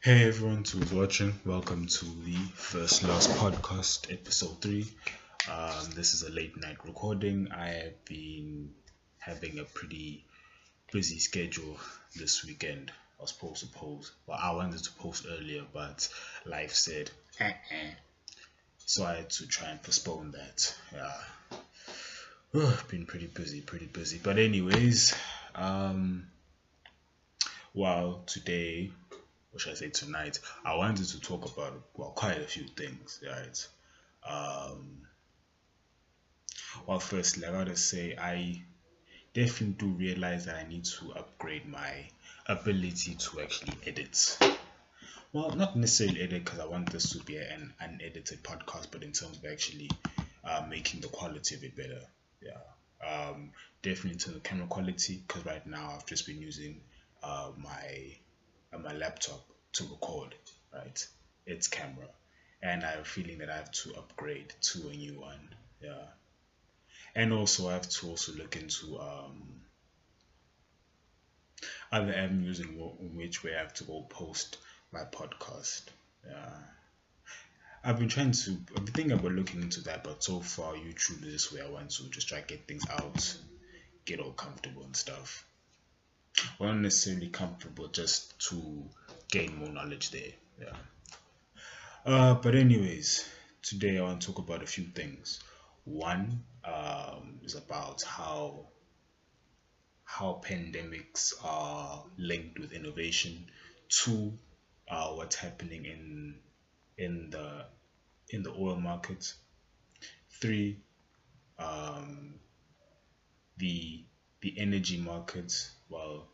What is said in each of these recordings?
Hey everyone who's watching, welcome to the First Last Podcast, episode 3. Um, this is a late night recording. I have been having a pretty busy schedule this weekend. I was supposed to post, well, I wanted to post earlier, but life said, uh-uh. so I had to try and postpone that. Yeah, been pretty busy, pretty busy. But, anyways, um, well, today or should I say tonight, I wanted to talk about well quite a few things, right? Um, well, firstly, I gotta say I definitely do realize that I need to upgrade my ability to actually edit. Well, not necessarily edit because I want this to be an unedited podcast, but in terms of actually uh, making the quality of it better. Yeah. Um, definitely to the camera quality because right now I've just been using uh, my my laptop to record, right? Its camera. And I have a feeling that I have to upgrade to a new one. Yeah. And also I have to also look into um other avenues in, in which way I have to go post my podcast. Yeah. I've been trying to I've been thinking about looking into that, but so far YouTube is way I want to just try to get things out, get all comfortable and stuff well not necessarily comfortable just to gain more knowledge there yeah. Uh, but anyways today i want to talk about a few things. One um, is about how how pandemics are linked with innovation. Two uh, what's happening in in the in the oil market. Three um, the the energy market well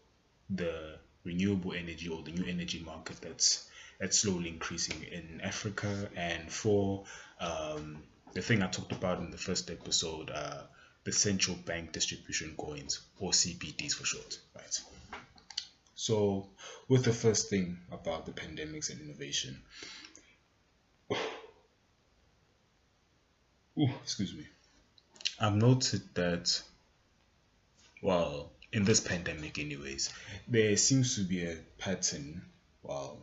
the renewable energy or the new energy market that's that's slowly increasing in Africa. And for um, the thing I talked about in the first episode uh, the central bank distribution coins or CBDCs for short right? So with the first thing about the pandemics and innovation excuse me. I've noted that well in this pandemic anyways there seems to be a pattern well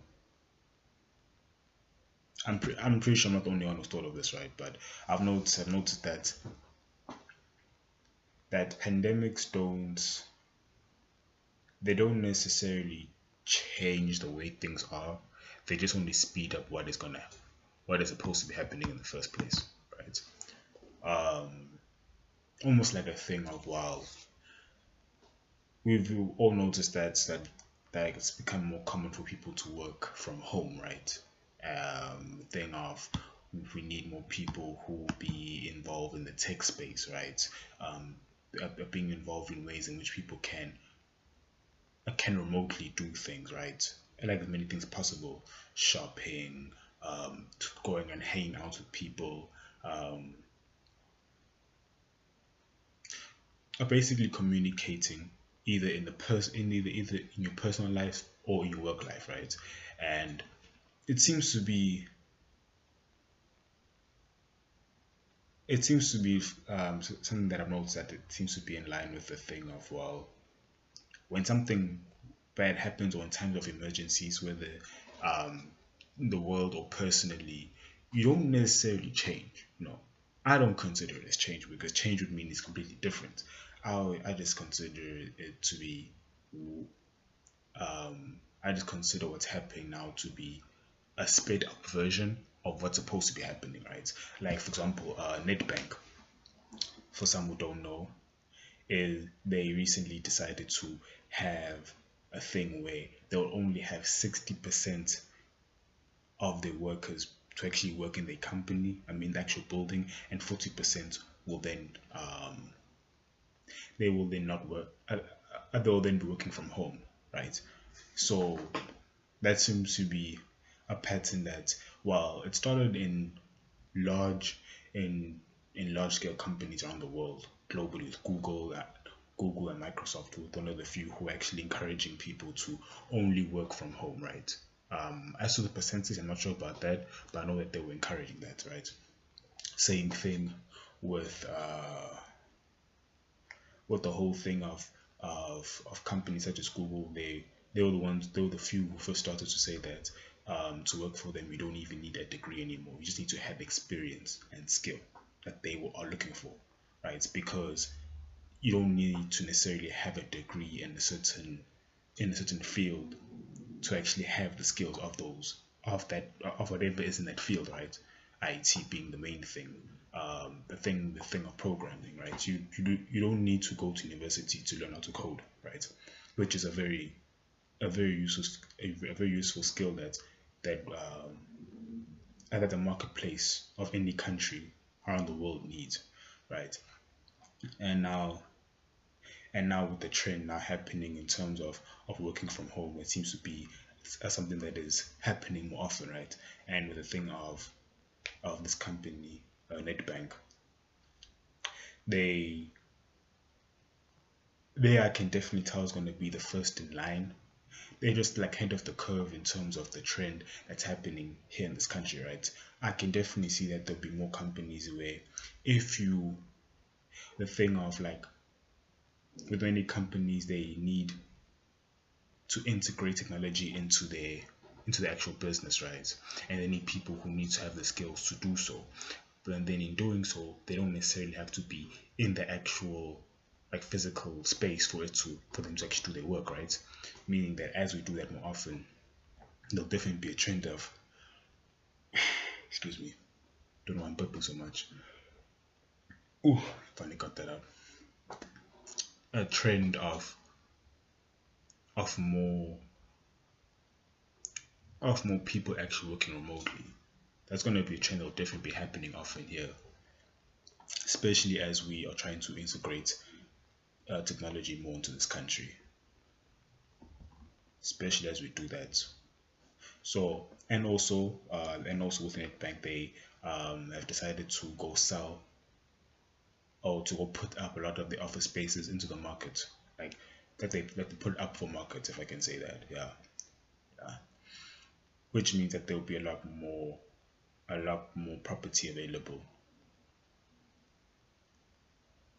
I'm, pre- I'm pretty sure I'm not the only one who's thought of this right? But I've noticed I've noticed that that pandemics don't they don't necessarily change the way things are. They just only speed up what is gonna what is supposed to be happening in the first place right? Um almost like a thing of wow we've all noticed that that that it's become more common for people to work from home, right? Um, thing of we need more people who will be involved in the tech space, right? Um, being involved in ways in which people can can remotely do things, right? like as many things possible, shopping, um, going and hanging out with people, um, basically communicating either in the person in either either in your personal life or your work life, right? And it seems to be it seems to be um, something that I've noticed that it seems to be in line with the thing of well, when something bad happens or in times of emergencies, whether um, in the world or personally, you don't necessarily change. No, I don't consider it as change because change would mean it's completely different. I just consider it to be um, I just consider what's happening now to be a sped up version of what's supposed to be happening, right? Like for example, uh, Nedbank. For some who don't know, is they recently decided to have a thing where they'll only have sixty percent of their workers to actually work in their company, I mean the actual building, and forty percent will then um, they will then not work uh, uh, they will then be working from home right? So that seems to be a pattern that while it started in large in in large scale companies around the world globally with google uh, google and microsoft with one of the few who are actually encouraging people to only work from home right? Um, as to the percentage i'm not sure about that but i know that they were encouraging that right? Same thing with uh, with the whole thing of of of companies such as Google, they they were the ones they were the few who first started to say that um, to work for them, you don't even need a degree anymore. You just need to have experience and skill that they are looking for, right? Because you don't need to necessarily have a degree in a certain in a certain field to actually have the skills of those of that of whatever is in that field, right? IT being the main thing, um, the thing the thing of programming, right? You you do, you don't need to go to university to learn how to code, right? Which is a very a very useful a, very useful skill that that um, that the marketplace of any country around the world needs, right? And now and now with the trend now happening in terms of of working from home it seems to be something that is happening more often right and with the thing of of this company uh, they they I can definitely tell is going to be the first in line. They're just like ahead of the curve in terms of the trend that's happening here in this country right? I can definitely see that there'll be more companies where if you the thing of like with many companies they need to integrate technology into their into the actual business right? And they need people who need to have the skills to do so. But then in doing so they don't necessarily have to be in the actual like physical space for it to for them to actually do their work right? Meaning that as we do that more often there'll definitely be a trend of excuse me don't know why I'm burping so much. Ooh, finally got that out a trend of of more of more people actually working remotely. That's going to be a trend that will definitely be happening often here, especially as we are trying to integrate uh, technology more into this country. Especially as we do that. So, and also, uh, and also with Nedbank, they um, have decided to go sell or to go put up a lot of the office spaces into the market like that they that they put up for market if I can say that yeah which means that there will be a lot more a lot more property available.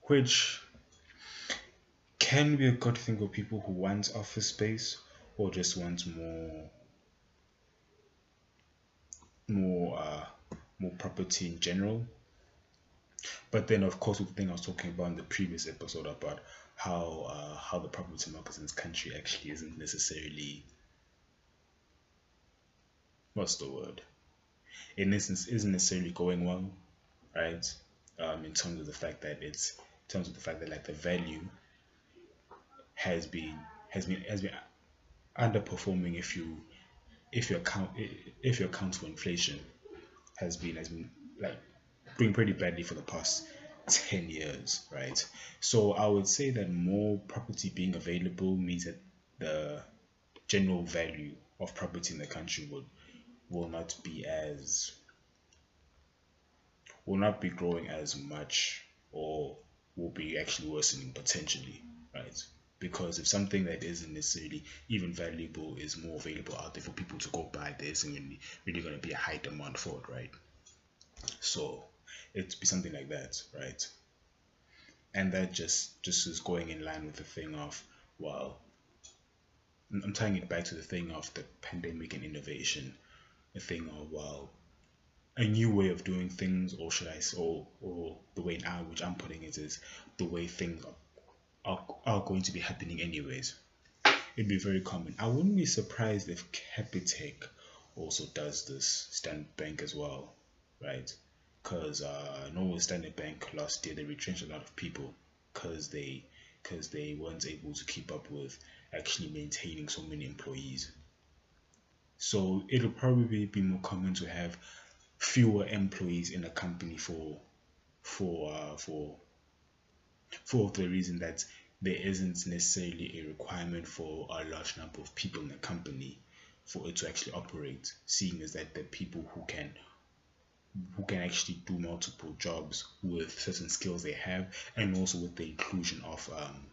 Which can be a good thing for people who want office space or just want more more uh, more property in general. But then, of course, the thing I was talking about in the previous episode about how uh, how the property market in this country actually isn't necessarily what's the word? In essence, isn't necessarily going well, right? Um, in terms of the fact that it's in terms of the fact that like the value has been has been has been underperforming if you if you account if you account for inflation has been has been like doing pretty badly for the past 10 years, right? So I would say that more property being available means that the general value of property in the country would will not be as will not be growing as much or will be actually worsening potentially, right? Because if something that isn't necessarily even valuable is more available out there for people to go buy, there isn't really, really going to be a high demand for it, right? So it'd be something like that, right? And that just just is going in line with the thing of well, I'm tying it back to the thing of the pandemic and innovation, the thing of well, a new way of doing things, or should I say, or, or the way now which I'm putting it is the way things are, are, going to be happening anyways. It'd be very common. I wouldn't be surprised if Capitec also does this, Standard Bank as well, right? because uh, Norway Standard Bank last year they retrenched a lot of people because they because they weren't able to keep up with actually maintaining so many employees. So it'll probably be more common to have fewer employees in a company for for uh, for for the reason that there isn't necessarily a requirement for a large number of people in a company for it to actually operate, seeing as that the people who can who can actually do multiple jobs with certain skills they have and also with the inclusion of um,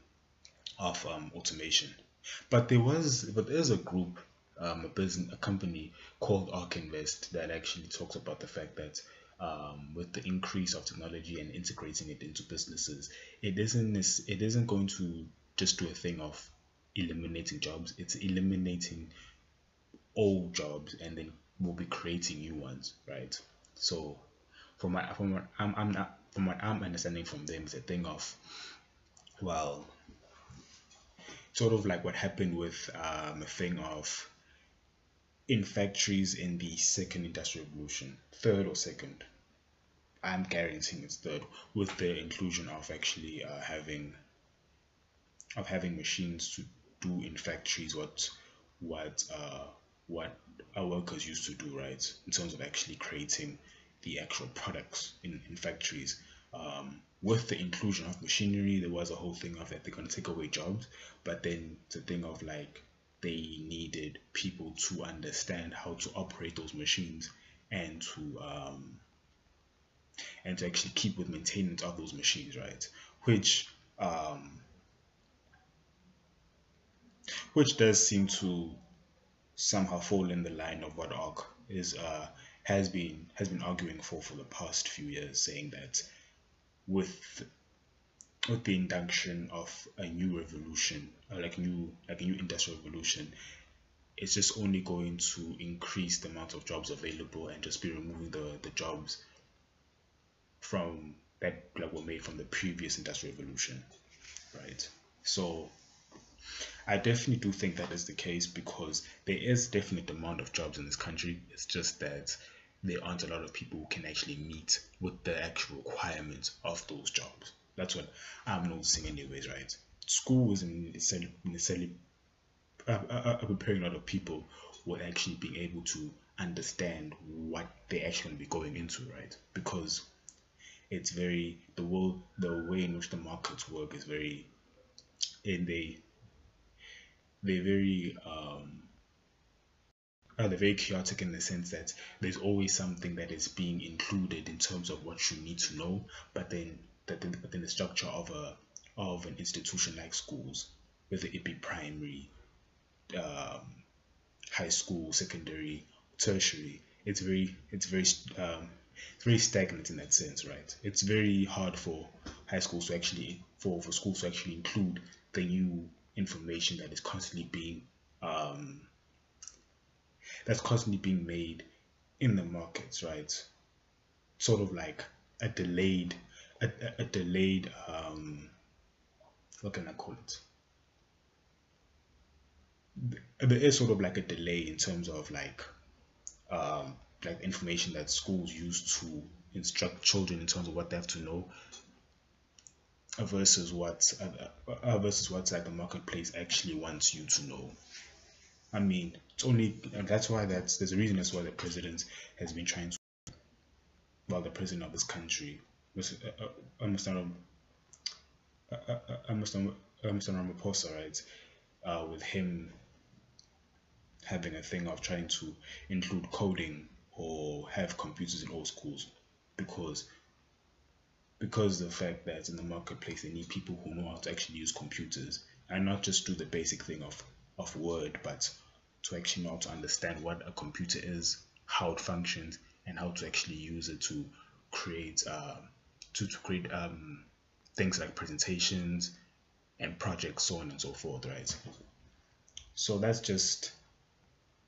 of um, automation. But there was but there's a group um, a business a company called Ark Invest that actually talks about the fact that um, with the increase of technology and integrating it into businesses it isn't it isn't going to just do a thing of eliminating jobs it's eliminating old jobs and then we'll be creating new ones, right? So from what from what I'm, I'm not from what I'm understanding from them is a thing of well sort of like what happened with um, a thing of in factories in the second industrial revolution, third or second. I'm guaranteeing it's third with the inclusion of actually uh, having of having machines to do in factories what what uh, what our workers used to do, right? In terms of actually creating the actual products in, in factories. Um, with the inclusion of machinery, there was a whole thing of that they're going to take away jobs, but then the thing of like they needed people to understand how to operate those machines and to um, and to actually keep with maintenance of those machines, right? Which um, which does seem to somehow fall in the line of what ARK is uh, has been has been arguing for for the past few years, saying that with with the induction of a new revolution, uh, like new like a new industrial revolution, it's just only going to increase the amount of jobs available and just be removing the the jobs from that like were made from the previous industrial revolution, right? So I definitely do think that is the case because there is definite demand of jobs in this country. It's just that there aren't a lot of people who can actually meet with the actual requirements of those jobs. That's what I'm noticing, anyways, right? School isn't necessarily, necessarily uh, uh, uh, preparing a lot of people with actually being able to understand what they're actually be going into, right? Because it's very the world, the way in which the markets work is very, and they they're very um, uh, they're very chaotic in the sense that there's always something that is being included in terms of what you need to know, but then but then the structure of a of an institution like schools, whether it be primary, um, high school, secondary, tertiary, it's very it's very um, it's very stagnant in that sense, right? It's very hard for high schools to actually for for schools to actually include the new information that is constantly being um, that's constantly being made in the markets, right? Sort of like a delayed, a, a delayed, um, what can I call it? There is sort of like a delay in terms of like, um, like information that schools use to instruct children in terms of what they have to know versus what uh, uh, versus what like the marketplace actually wants you to know. I mean, it's only that's why that's there's a reason that's why the president has been trying to, well, the president of this country, on almost on Ramaphosa, right? Uh, with him having a thing of trying to include coding or have computers in all schools because because the fact that in the marketplace they need people who know how to actually use computers and not just do the basic thing of of word but to actually know to understand what a computer is how it functions and how to actually use it to create uh, to, to create um, things like presentations and projects so on and so forth right? So that's just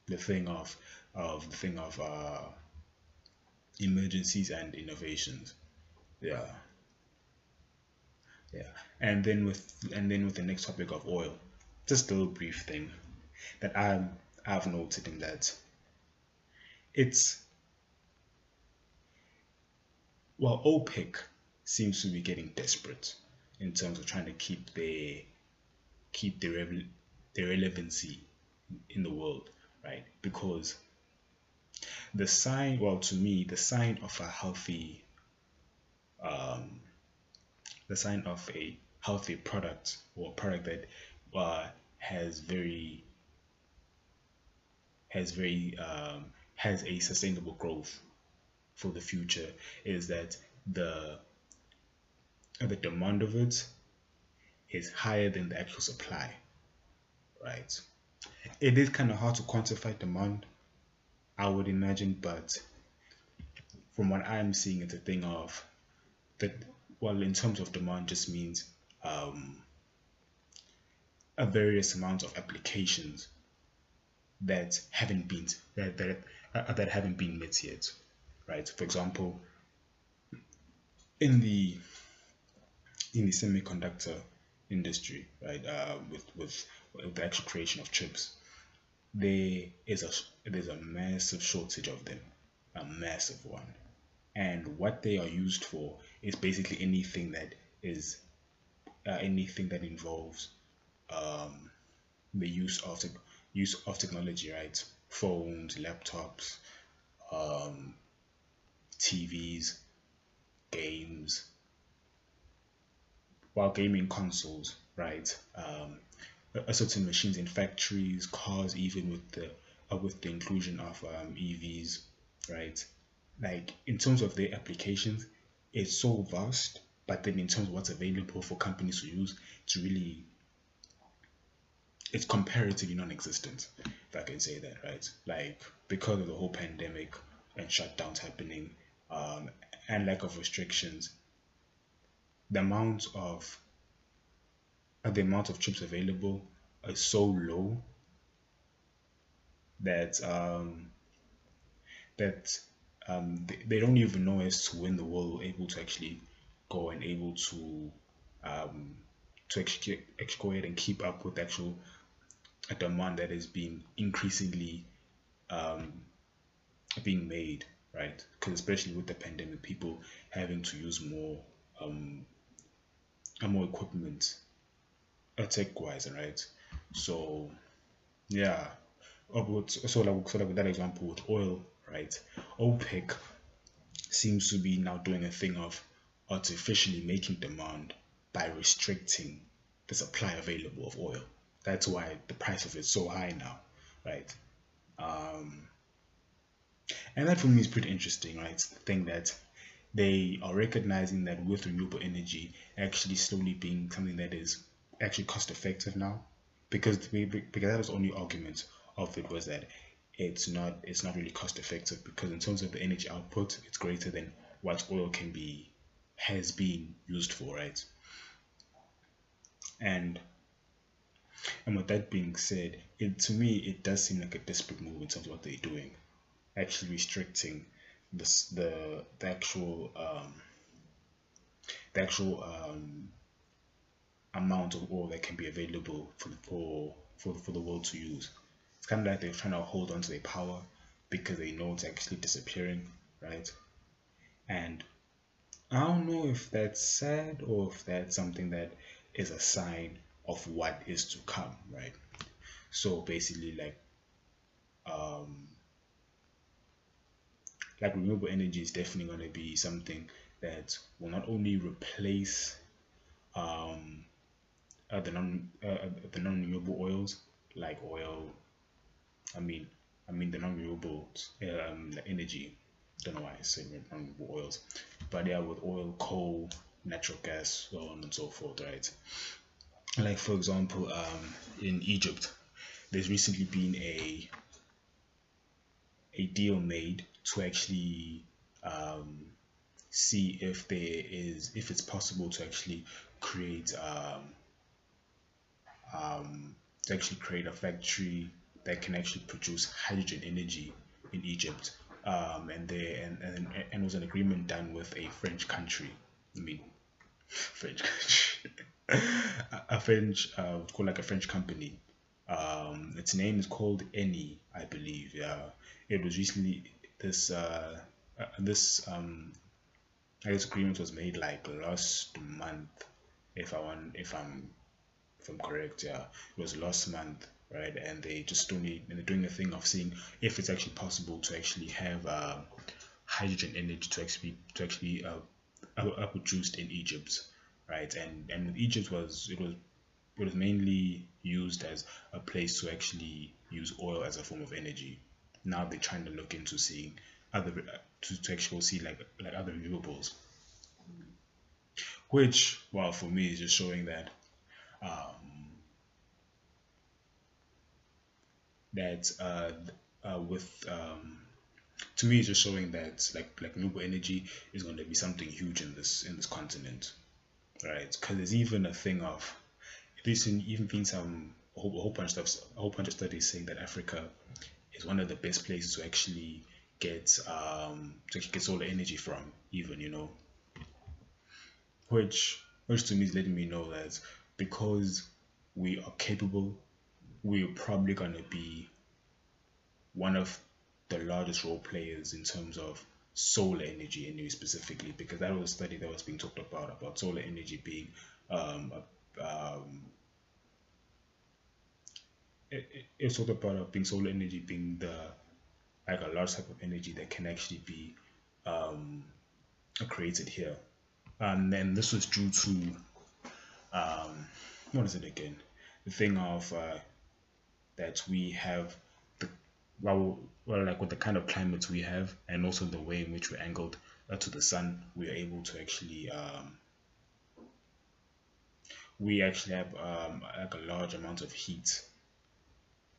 the thing of of the thing of uh, emergencies and innovations. Yeah. Yeah. And then with and then with the next topic of oil just a little brief thing that i i've noted in that it's well opec seems to be getting desperate in terms of trying to keep their keep their their relevancy in the world right? Because the sign well to me the sign of a healthy um, the sign of a healthy product or product that uh, has very has very um, has a sustainable growth for the future is that the the demand of it is higher than the actual supply right it is kind of hard to quantify demand i would imagine but from what i'm seeing it's a thing of that well in terms of demand just means um, a various amount of applications that haven't been that that, uh, that haven't been met yet, right? For example, in the in the semiconductor industry, right, uh, with, with with the actual creation of chips, there is a there's a massive shortage of them, a massive one, and what they are used for is basically anything that is uh, anything that involves um, the use of te- use of technology, right? Phones, laptops, um, TVs, games, while gaming consoles, right? Um, certain machines in factories, cars, even with the uh, with the inclusion of um, EVs, right? Like in terms of their applications, it's so vast. But then in terms of what's available for companies to use, it's really it's comparatively non-existent, if I can say that, right? Like because of the whole pandemic and shutdowns happening, um, and lack of restrictions, the amount of uh, the amount of chips available is so low that um, that um, they, they don't even know as to when the world will able to actually go and able to um, to ahead and keep up with actual a demand that is being increasingly um, being made, right? Because especially with the pandemic, people having to use more um, more equipment, tech wise, right? So yeah, so like so like with that example with oil, right? OPEC seems to be now doing a thing of artificially making demand by restricting the supply available of oil. That's why the price of it is so high now, right? Um, and that for me is pretty interesting, right? The thing that they are recognizing that with renewable energy actually slowly being something that is actually cost effective now, because we, because that was only argument of it was that it's not it's not really cost effective because in terms of the energy output, it's greater than what oil can be has been used for, right? And and with that being said, it to me it does seem like a desperate move in terms of what they're doing, actually restricting this the the actual um, the actual um, amount of oil that can be available for for for, for the world to use. It's kind of like they're trying to hold on to their power because they know it's actually disappearing, right? And I don't know if that's sad or if that's something that is a sign of what is to come, right? So basically, like, um, like renewable energy is definitely going to be something that will not only replace um, uh, the non uh, uh the non renewable oils like oil. I mean, I mean the non renewable um, energy. Don't know why I say non renewable oils, but yeah, with oil, coal, natural gas, so on and so forth, right? like for example um, in Egypt there's recently been a a deal made to actually um, see if there is if it's possible to actually create um, um, to actually create a factory that can actually produce hydrogen energy in Egypt um, and there and, and and was an agreement done with a French country I mean French country a French, uh, called like a French company. Um, its name is called Eni, I believe. Yeah, it was recently this uh, uh, this um, guess agreement was made like last month, if I want, if I'm if I'm correct. Yeah, it was last month, right? And they just doing and they're doing a thing of seeing if it's actually possible to actually have uh, hydrogen energy to actually to actually uh, uh, produced in Egypt right? And and Egypt was it was it was mainly used as a place to actually use oil as a form of energy. Now they're trying to look into seeing other to, to actually see like like other renewables, which well for me is just showing that um, that uh, uh, with um, to me it's just showing that like like renewable energy is going to be something huge in this in this continent right? Because there's even a thing of there's even been some a whole, a whole bunch of a whole bunch of studies saying that Africa is one of the best places to actually get um to get solar energy from, even you know, which which to me is letting me know that because we are capable, we're probably gonna be one of the largest role players in terms of solar energy anyway specifically because that was a study that was being talked about about solar energy being um, um, it, it, it's talked about being solar energy being the like a large type of energy that can actually be um, created here. And then this was due to um, what is it again? The thing of uh, that we have the well, well like with the kind of climate we have and also the way in which we're angled uh, to the sun we are able to actually um, we actually have um, like a large amount of heat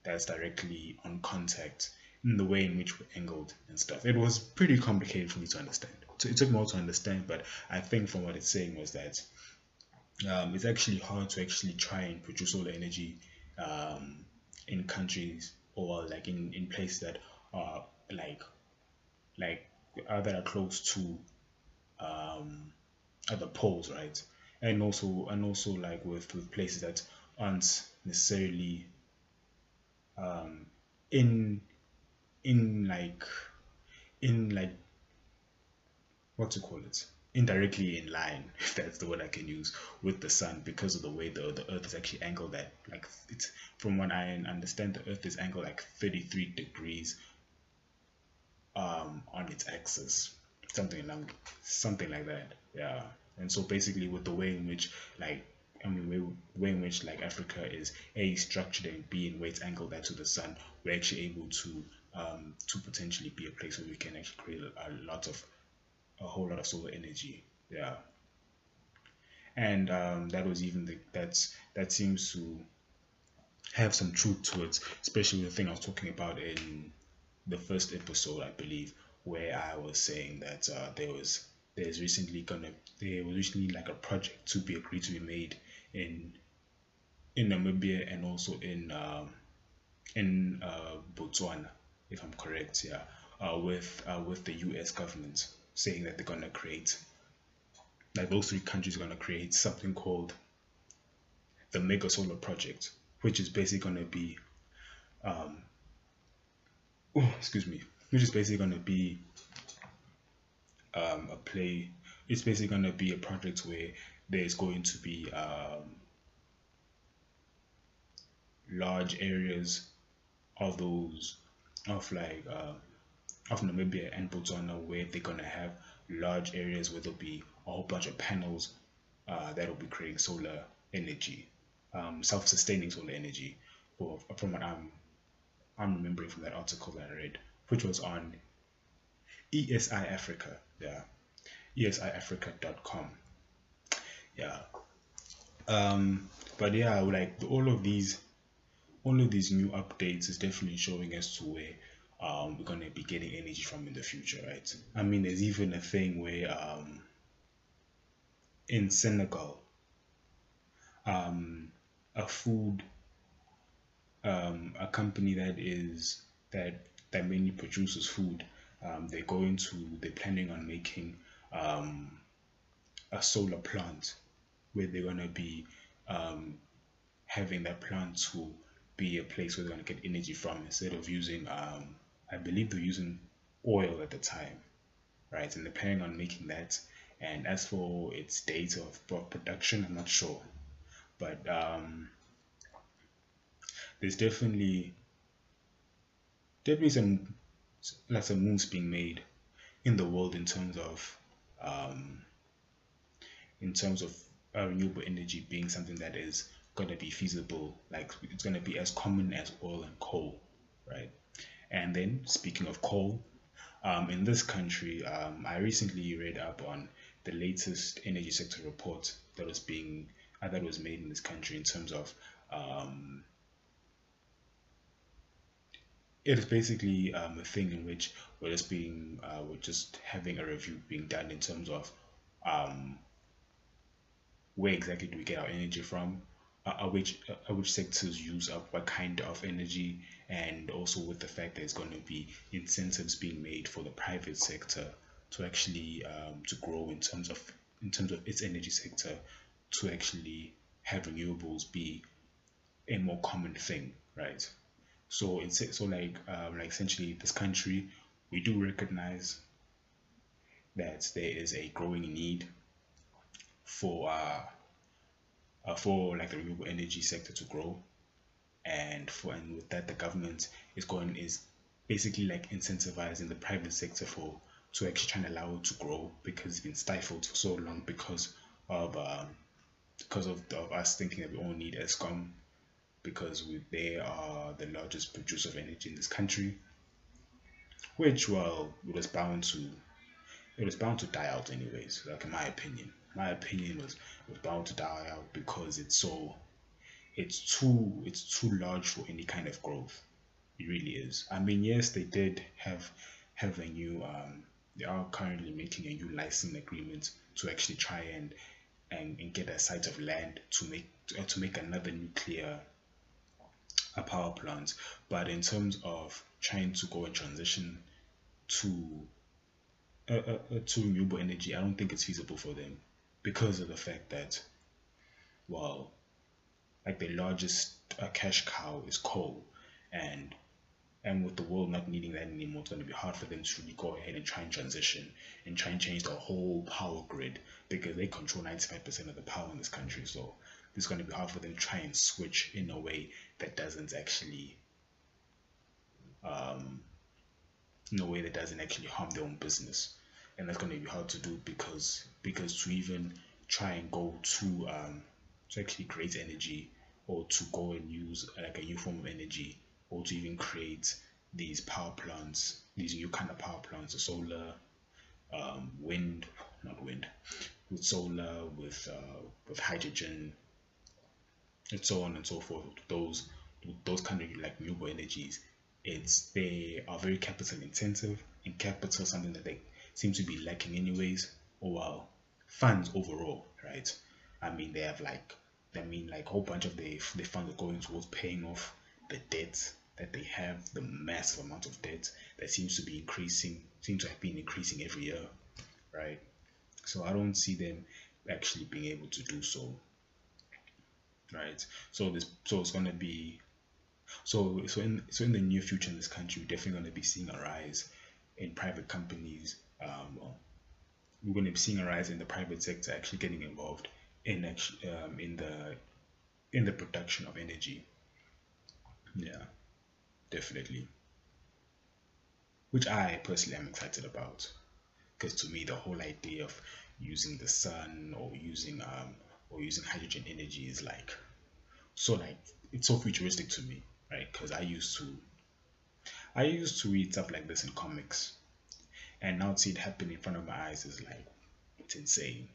that's directly on contact in the way in which we're angled and stuff. It was pretty complicated for me to understand. So it took me more to understand, but I think from what it's saying was that um, it's actually hard to actually try and produce solar energy um, in countries or like in, in places that are like like uh, that are close to um, other poles, right? And also and also like with, with places that aren't necessarily um, in in like in like what to call it? Indirectly in line if that's the word i can use with the sun because of the way the, the earth is actually angled at like it's from what i understand the earth is angled like 33 degrees um on its axis. Something along something like that yeah and so basically with the way in which like I mean, way, in which like Africa is a structured and b in way angled that to the sun, we're actually able to um, to potentially be a place where we can actually create a, a lot of a whole lot of solar energy. Yeah, and um, that was even the that's that seems to have some truth to it, especially the thing I was talking about in the first episode, I believe, where I was saying that uh, there was there's recently gonna there was recently like a project to be agreed to be made in in Namibia and also in um, in uh, Botswana, if I'm correct, yeah, uh, with uh, with the U.S. government saying that they're gonna create, like those three countries are gonna create something called the Mega Solar Project, which is basically gonna be, um, oh, excuse me, which is basically gonna be um, a play. It's basically gonna be a project where there's going to be um, large areas of those of like uh, of Namibia and Botswana where they're gonna have large areas where there'll be a whole bunch of panels uh, that'll be creating solar energy, um, self-sustaining solar energy. For, from what I'm I'm remembering from that article that I read, which was on ESI Africa, yeah, esiafrica.com yeah. Um but yeah like all of these all of these new updates is definitely showing us to where um, we're to be getting energy from in the future right? I mean there's even a thing where um, in senegal um, a food um, a company that is that that mainly produces food um, they're going to they're planning on making um, a solar plant where they're going to be um, having that plant to be a place where they're going to get energy from instead of using, um, I believe they're using oil at the time, right? And they're planning on making that. And as for its date of production, I'm not sure. But um, there's definitely definitely some like of moves being made in the world in terms of um, in terms of uh, renewable energy being something that is going to be feasible, like it's going to be as common as oil and coal, right? And then speaking of coal, um, in this country, um, I recently read up on the latest energy sector report that was being uh, that was made in this country in terms of um, it is basically um, a thing in which we're just being uh, we're just having a review being done in terms of um, where exactly do we get our energy from uh, which uh, which sectors use up what kind of energy and also with the fact that there's going to be incentives being made for the private sector to actually um, to grow in terms of in terms of its energy sector to actually have renewables be a more common thing right so it's so like um, like essentially this country we do recognize that there is a growing need for uh, uh, for like the renewable energy sector to grow. And for and with that the government is going is basically like incentivizing the private sector for to actually try and allow it to grow because it's been stifled for so long because of um, because of, of us thinking that we all need Eskom because we, they are the largest producer of energy in this country which well it was bound to it was bound to die out anyways like in my opinion. My opinion was was bound to die out because it's so it's too it's too large for any kind of growth. It really is. I mean yes they did have have a new um they are currently making a new licensing agreement to actually try and and, and get a site of land to make uh, to make another nuclear a power plant but in terms of trying to go and transition to uh, uh, uh, to renewable energy i don't think it's feasible for them because of the fact that well like the largest uh, cash cow is coal and and with the world not needing that anymore it's going to be hard for them to really go ahead and try and transition and try and change the whole power grid because they control 95% of the power in this country. So it's going to be hard for them to try and switch in a way that doesn't actually um in a way that doesn't actually harm their own business. And that's going to be hard to do because because to even try and go to um to actually create energy or to go and use like a new form of energy or to even create these power plants these new kind of power plants the solar um, wind not wind with solar with uh, with hydrogen and so on and so forth those those kind of like renewable energies. It's they are very capital intensive and capital something that they seem to be lacking anyways. Or well funds overall right? I mean they have like I mean like a whole bunch of the the funds are going towards paying off the debt that they have the massive amount of debt that seems to be increasing seems to have been increasing every year right? So i don't see them actually being able to do so right? So this so it's going to be so so in so in the near future in this country we're definitely going to be seeing a rise in private companies um, we're going to be seeing a rise in the private sector actually getting involved in um, in the in the production of energy. Yeah definitely. Which i personally am excited about. Because to me the whole idea of using the sun or using um or using hydrogen energy is like so like it's so futuristic to me right? Because i used to i used to read stuff like this in comics. And now to see it happen in front of my eyes is like it's insane.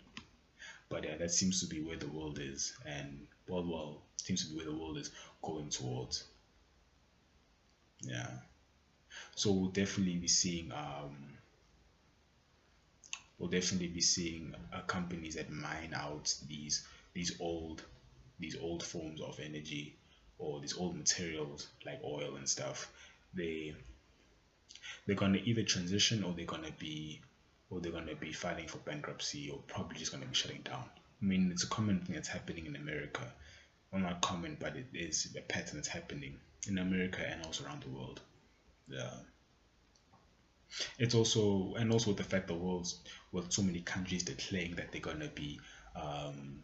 But yeah that seems to be where the world is. And well well seems to be where the world is going towards. Yeah. So we'll definitely be seeing um we'll definitely be seeing uh, companies that mine out these these old these old forms of energy or these old materials like oil and stuff. They they're to either transition or they're to be or they're to be filing for bankruptcy or probably just to be shutting down. I mean it's a common thing that's happening in america. Well not common but it is a pattern that's happening in america and also around the world. Yeah it's also and also the fact the world's with so many countries declaring that they're to be um,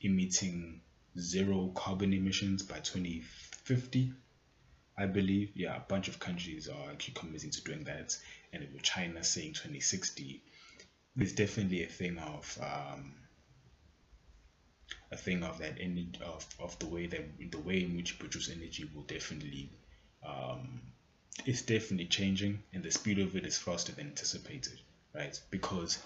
emitting zero carbon emissions by 2050 I believe, yeah, a bunch of countries are actually committing to doing that. And with China saying 2060, there's definitely a thing of um, a thing of that energy of, of the way that the way in which you produce energy will definitely um, it's definitely changing and the speed of it is faster than anticipated right because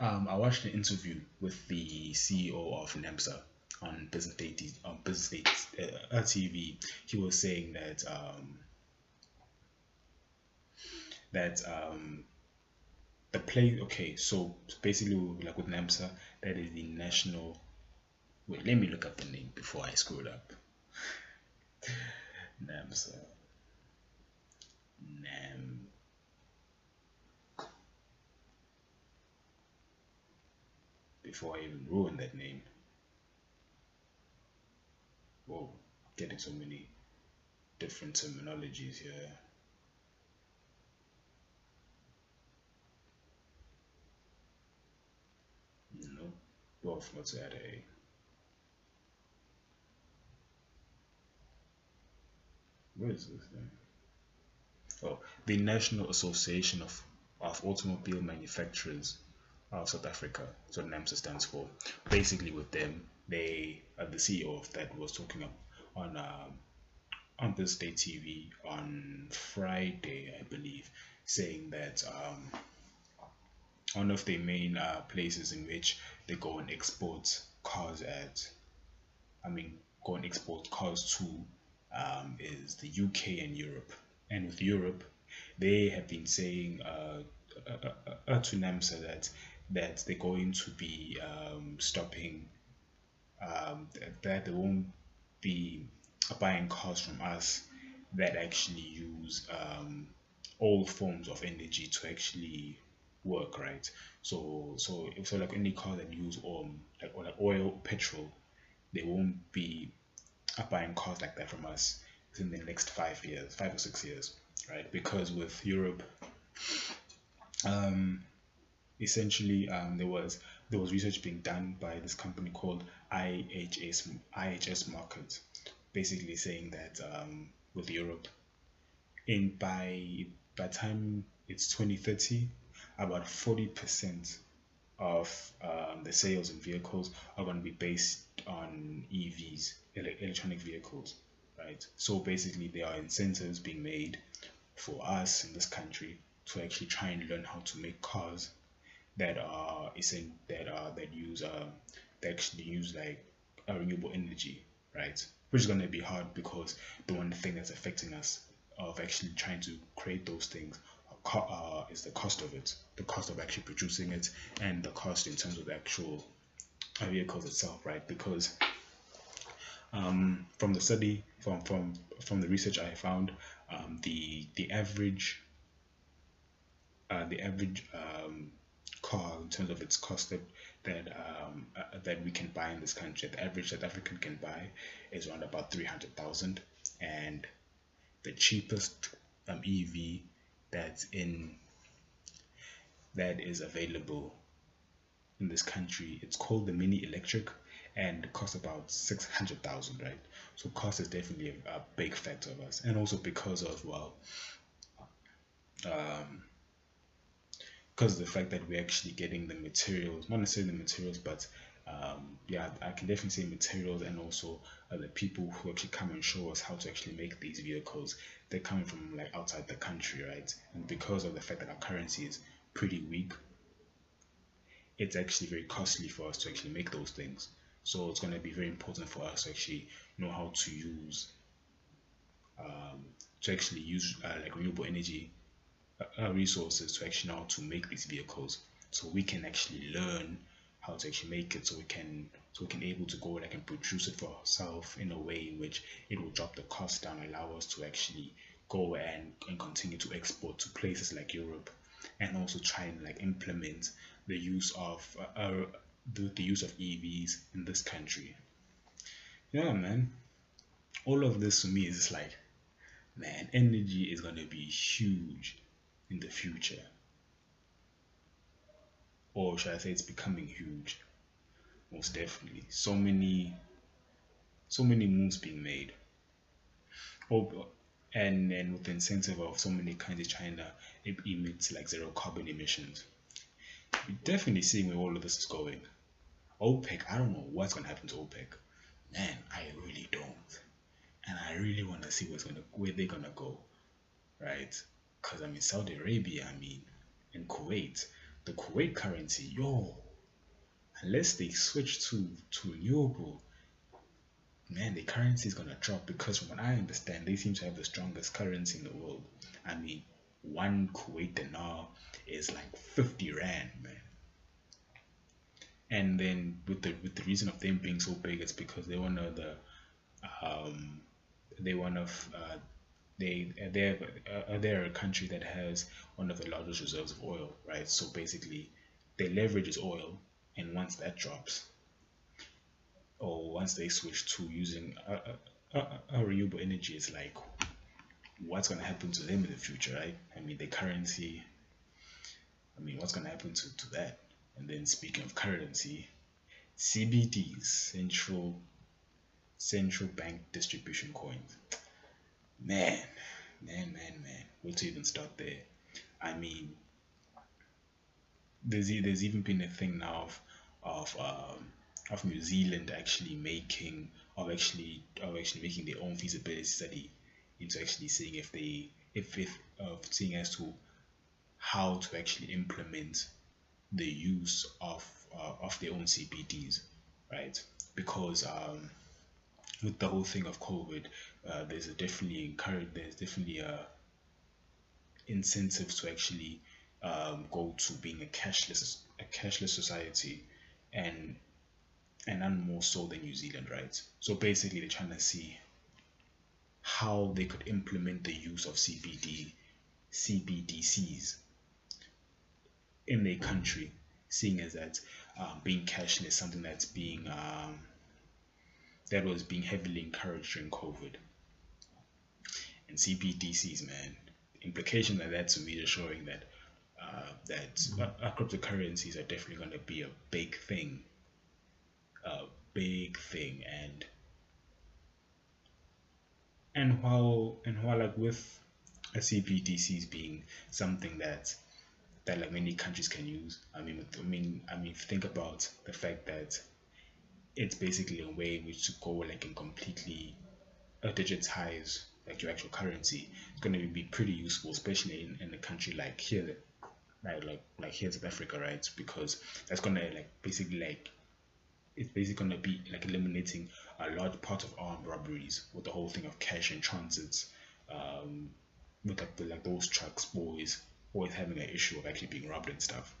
um, I watched an interview with the CEO of NEMSA on Business Day on Business Day uh, TV, he was saying that um, that um, the play. Okay, so basically, like with NEMSA, that is the National Wait, let me look up the name before I screw it up. Namsa. Nam. Before I even ruin that name. Whoa, getting so many different terminologies here. No, Well, what's that a? Where is this thing? Oh, the National Association of, of Automobile Manufacturers of South Africa. So NAAMSA stands for. Basically, with them, they uh, the CEO of that was talking on um, on the state TV on Friday, I believe, saying that um, one of the main uh, places in which they go and export cars at, I mean, go and export cars to um, is the UK and Europe. And with Europe, they have been saying uh, uh, uh, uh to NAAMSA that that they're going to be um, stopping um, that they won't be buying cars from us that actually use um, all forms of energy to actually work right? So so so like any car that use um like, or like oil petrol they won't be buying cars like that from us in the next five years five or six years right? Because with europe um essentially um there was there was research being done by this company called IHS IHS Markit basically saying that um with europe in by by time it's 2030 about 40% of um, the sales in vehicles are going to be based on EVs, electronic vehicles, right? So basically, there are incentives being made for us in this country to actually try and learn how to make cars that are that are that use uh, that actually use like renewable energy, right? Which is going to be hard because the one thing that's affecting us of actually trying to create those things uh, is the cost of it, the cost of actually producing it, and the cost in terms of the actual vehicles itself, right? Because um, from the study, from from from the research I found, um, the the average uh, the average um, car in terms of its cost that that um, uh, that we can buy in this country, the average South African can buy is around about three hundred thousand, and the cheapest um, EV that's in that is available in this country. It's called the Mini Electric and cost about 600,000, right? So cost is definitely a, a, big factor of us. And also because of, well, um, because of the fact that we're actually getting the materials, not necessarily the materials, but um, yeah, I can definitely say materials and also uh, the people who actually come and show us how to actually make these vehicles. They're coming from like outside the country, right? And because of the fact that our currency is pretty weak, it's actually very costly for us to actually make those things. So it's going to be very important for us to actually know how to use, um, to actually use uh, like renewable energy uh, uh resources to actually know how to make these vehicles. So we can actually learn how to actually make it so we can so we can able to go like and produce it for ourselves in a way in which it will drop the cost down allow us to actually go and, and continue to export to places like Europe and also try and like implement the use of uh, uh, the, the use of EVs in this country. Yeah man. All of this to me is just like man energy is going to be huge in the future. Or should I say it's becoming huge? Most definitely. So many so many moves being made. Oh and and with the incentive of so many countries China it emits like zero carbon emissions. We're definitely seeing where all of this is going OPEC I don't know what's gonna happen to OPEC man I really don't and I really want to see what's gonna where they're gonna go right because I mean Saudi Arabia I mean and Kuwait the Kuwait currency, yo, unless they switch to, to renewable, man, the currency is gonna drop because from what I understand, they seem to have the strongest currency in the world. I mean, one Kuwait dinar is like 50 rand, man. And then with the with the reason of them being so big, it's because they're one of the um, they one of uh, they they're uh, they're a country that has one of the largest reserves of oil, right? So basically, their leverage is oil, and once that drops, or once they switch to using a, a, a renewable energy, it's like what's going to happen to them in the future, right? I mean, the currency. I mean, what's going to happen to, to that? And then speaking of currency, CBDs, central central bank distribution coins. Man, man, man, man. Where to even start there? I mean, there's there's even been a thing now of of um, of New Zealand actually making of actually of actually making their own feasibility study into actually seeing if they if if of seeing as to how to actually implement the use of uh, of their own CBDs, right? Because um, with the whole thing of COVID, uh, there's definitely encourage there's definitely a incentive to actually um, go to being a cashless a cashless society, and and none more so than New Zealand, right? So basically, they're trying to see how they could implement the use of CBD CBDCs in their country, seeing as that um, being cashless something that's being um, that was being heavily encouraged during COVID. And CBDCs, man, the implication of that to me is showing that uh, that mm-hmm. uh, cryptocurrencies are definitely going to be a big thing, a big thing, and and while and while like with a CBDCs being something that that like many countries can use. I mean, I mean, I mean, think about the fact that it's basically a way in which to go like and completely digitize like your actual currency. It's going to be pretty useful, especially in, in a country like here? Like like here in South Africa, right? Because that's going to like basically like it's basically to be like eliminating a large part of armed robberies with the whole thing of cash and transits. Um, with like, the, like those trucks boys always having an issue of actually being robbed and stuff.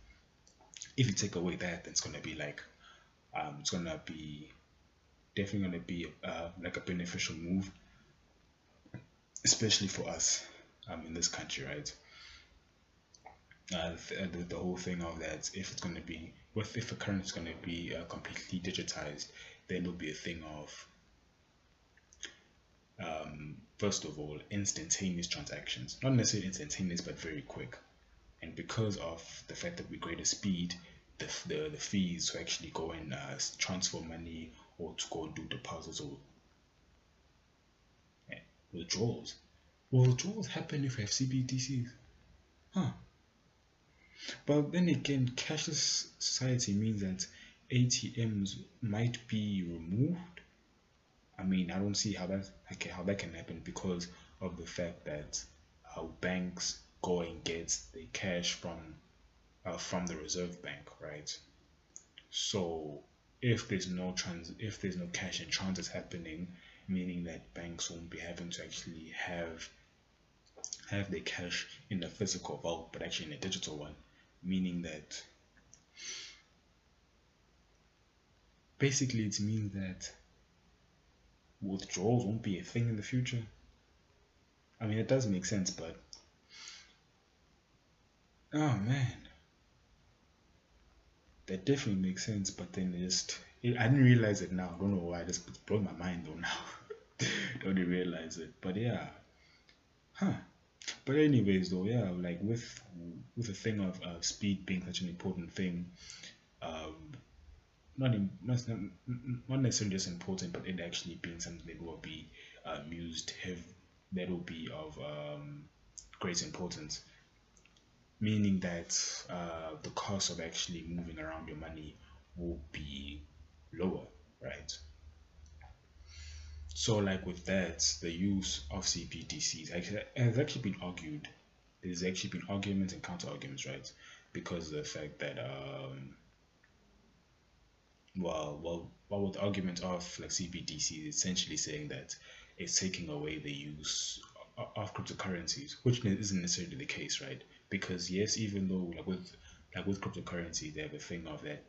If you take away that, then it's gonna be like, um, it's gonna be definitely gonna be uh, like a beneficial move, especially for us um, in this country, right? Uh, the, the, whole thing of that if it's going to be with if a currency is going to be uh, completely digitized then it'll be a thing of um, first of all, instantaneous transactions. Not necessarily instantaneous, but very quick. And because of the fact that we greater speed, the, the, the fees to actually go and uh, transfer money or to go and do deposits or yeah, withdrawals. Well, withdrawals happen if you have CBDCs. Huh. But then again, cashless society means that ATMs might be removed I mean, I don't see how that okay, how that can happen because of the fact that banks go and get the cash from uh, from the Reserve Bank, right? So if there's no trans if there's no cash in transit happening, meaning that banks won't be having to actually have have their cash in a physical vault, but actually in a digital one, meaning that basically it means that withdrawals won't be a thing in the future. I mean, it does make sense, but oh man, that definitely makes sense. But then just it, I didn't realize it now. I don't know why. It just blowing my mind though now. don't even realize it. But yeah, huh. But anyways, though, yeah, like with with the thing of uh, speed being such an important thing, um, not in, not, not necessarily just important, but it actually being something that will be um, used have that will be of um, great importance. Meaning that uh, the cost of actually moving around your money will be lower, right? So, like with that, the use of CBDCs has actually been argued. There's actually been arguments and counter arguments, right? Because of the fact that um, well, well, well, the argument of like CBDC, is essentially saying that it's taking away the use of cryptocurrencies, which isn't necessarily the case, right? Because yes, even though like with like with cryptocurrency, they have a thing of that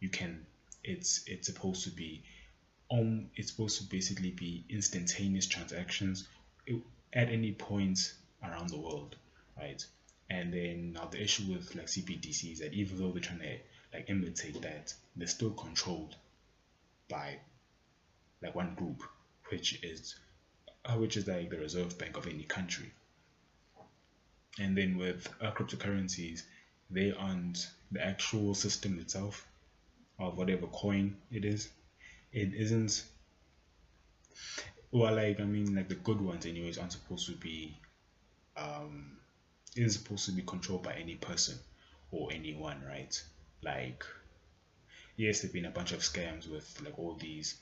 you can it's it's supposed to be um it's supposed to basically be instantaneous transactions at any point around the world right and then now the issue with like CBDC is that even though they're trying to like imitate that. They're still controlled by like one group which is uh, which is like the reserve bank of any country. And then with uh, cryptocurrencies they aren't the actual system itself of whatever coin it is. It isn't well like i mean like the good ones anyways aren't supposed to be um isn't supposed to be controlled by any person or anyone right like yes there've been a bunch of scams with like all these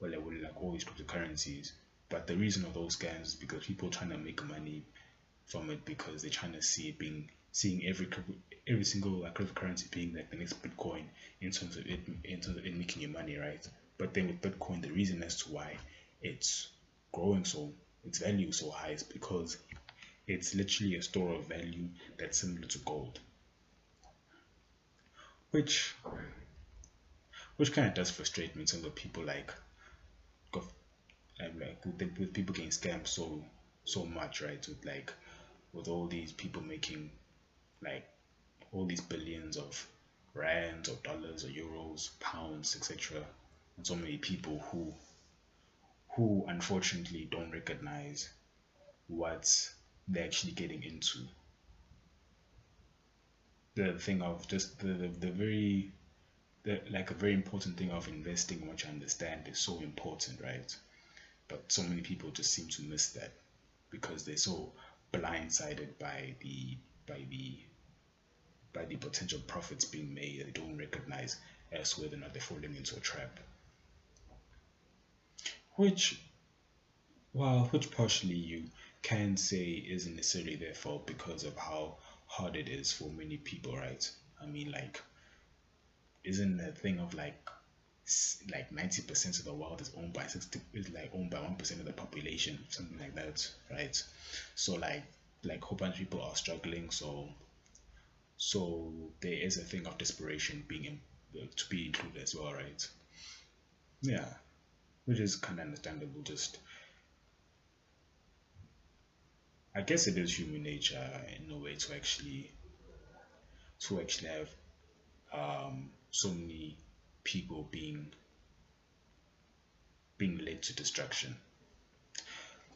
well like, all these cryptocurrencies but the reason of those scams is because people trying to make money from it because they're trying to see it being seeing every every single like cryptocurrency being like the next Bitcoin in terms of it in terms of it making you money, right? But then with Bitcoin, the reason as to why it's growing so its value so high is because it's literally a store of value that's similar to gold, which which kind of does frustrate me in terms of people like um, like with, with people getting scammed so so much, right? With like with all these people making like all these billions of rands or dollars or euros, pounds, etc. And so many people who who unfortunately don't recognize what they're actually getting into. The thing of just the, the, the very the, like a very important thing of investing what you understand is so important, right? But so many people just seem to miss that because they're so blindsided by the by the by the potential profits being made they don't recognize as whether or not they're falling into a trap which well which partially you can say isn't necessarily their fault because of how hard it is for many people right? I mean like isn't that thing of like like 90% of the world is owned by 60 is like owned by 1% of the population something like that right? So like like whole bunch of people are struggling so so there is a thing of desperation being in, to be included as well right? Yeah which is kind of understandable just I guess it is human nature in a way to actually to actually have um, so many people being being led to destruction.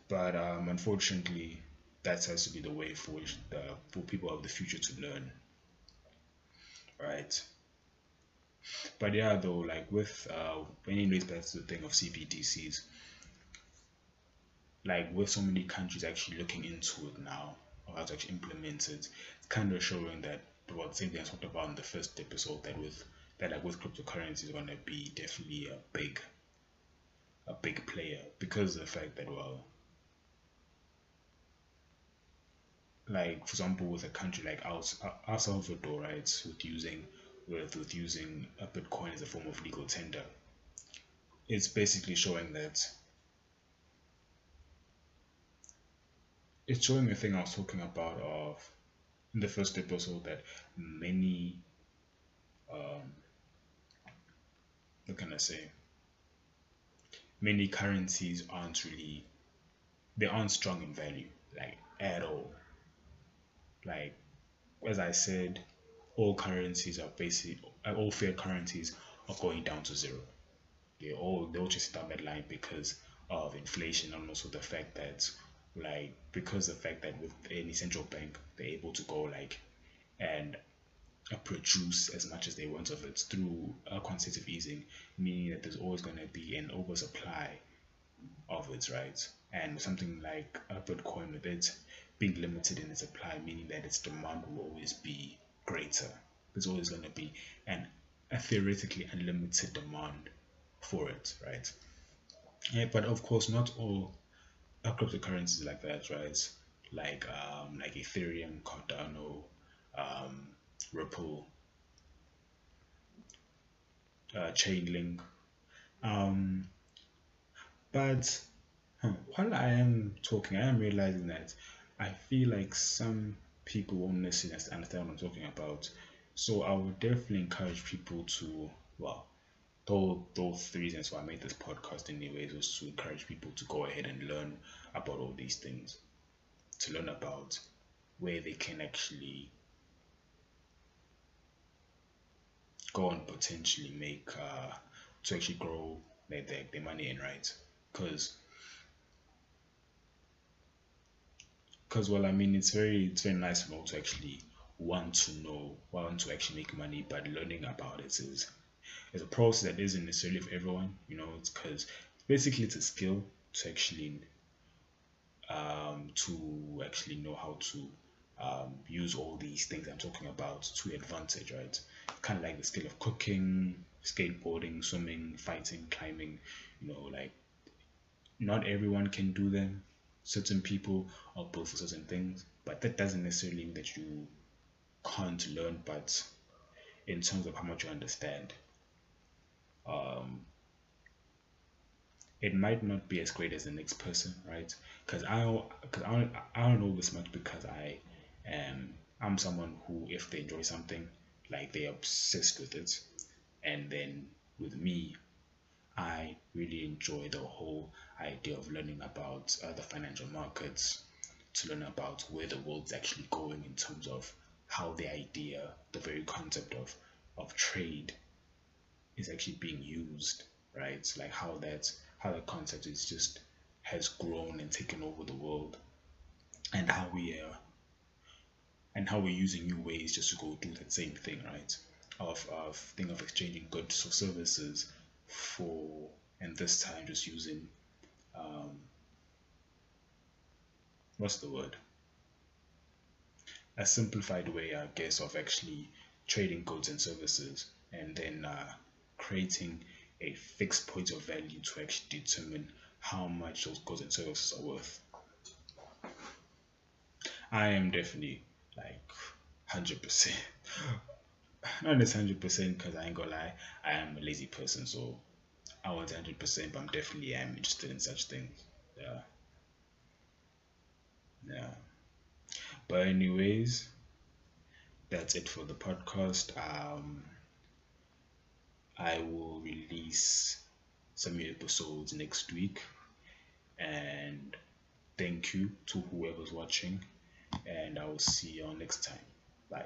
But um, unfortunately, that has to be the way for the, for people of the future to learn. Right. But yeah, though, like with uh, anyways, that's the thing of CBDCs. Like with so many countries actually looking into it now, or to actually implemented it, it's kind of showing that the same thing I talked about in the first episode that with that like with cryptocurrency is gonna be definitely a big a big player because of the fact that well like for example with a country like El, El Salvador right with using with, with using a bitcoin as a form of legal tender it's basically showing that it's showing the thing I was talking about of in the first episode that many um, what can I say? Many currencies aren't really they aren't strong in value, like at all. Like as I said, all currencies are basically all fiat currencies are going down to zero. They all they'll just down that line because of inflation and also the fact that like because the fact that with any central bank they're able to go like and produce as much as they want of it through a quantitative easing, meaning that there's always going to be an oversupply of it, right? And something like a Bitcoin with it being limited in its supply, meaning that its demand will always be greater. There's always going to be an a theoretically unlimited demand for it, right? Yeah, but of course, not all cryptocurrencies like that, right? Like um, like Ethereum, Cardano, um, Ripple, uh, Chainlink. Um, but huh, while I am talking, I am realizing that I feel like some people won't necessarily understand what I'm talking about. So I would definitely encourage people to well, those those reasons why I made this podcast anyways was to encourage people to go ahead and learn about all these things, to learn about where they can actually go and potentially make uh, to actually grow their, their, their money in right? Because because well i mean it's very it's very nice for to actually want to know want to actually make money but learning about it is is a process that isn't necessarily for everyone you know it's because basically it's a skill to actually um, to actually know how to um, use all these things I'm talking about to advantage, right? Kind of like the skill of cooking, skateboarding, swimming, fighting, climbing, you know, like not everyone can do them. Certain people are built for certain things, but that doesn't necessarily mean that you can't learn. But in terms of how much you understand, um, it might not be as great as the next person, right? Because I, cause I, I don't know this much because I um, I'm someone who, if they enjoy something, like they're obsessed with it. And then with me, I really enjoy the whole idea of learning about uh, the financial markets, to learn about where the world's actually going in terms of how the idea, the very concept of, of trade is actually being used, right? Like how that how that concept is just has grown and taken over the world, and how we are and how we're using new ways just to go do that same thing, right? Of of thing of exchanging goods or services for and this time just using um, what's the word? A simplified way, I guess, of actually trading goods and services and then uh, creating a fixed point of value to actually determine how much those goods and services are worth. I am definitely like hundred percent. Not this hundred percent because I ain't gonna lie, I am a lazy person, so I want hundred percent, but I'm definitely am interested in such things. Yeah. Yeah. But anyways, that's it for the podcast. Um I will release some new episodes next week and thank you to whoever's watching and I will see you all next time. Bye.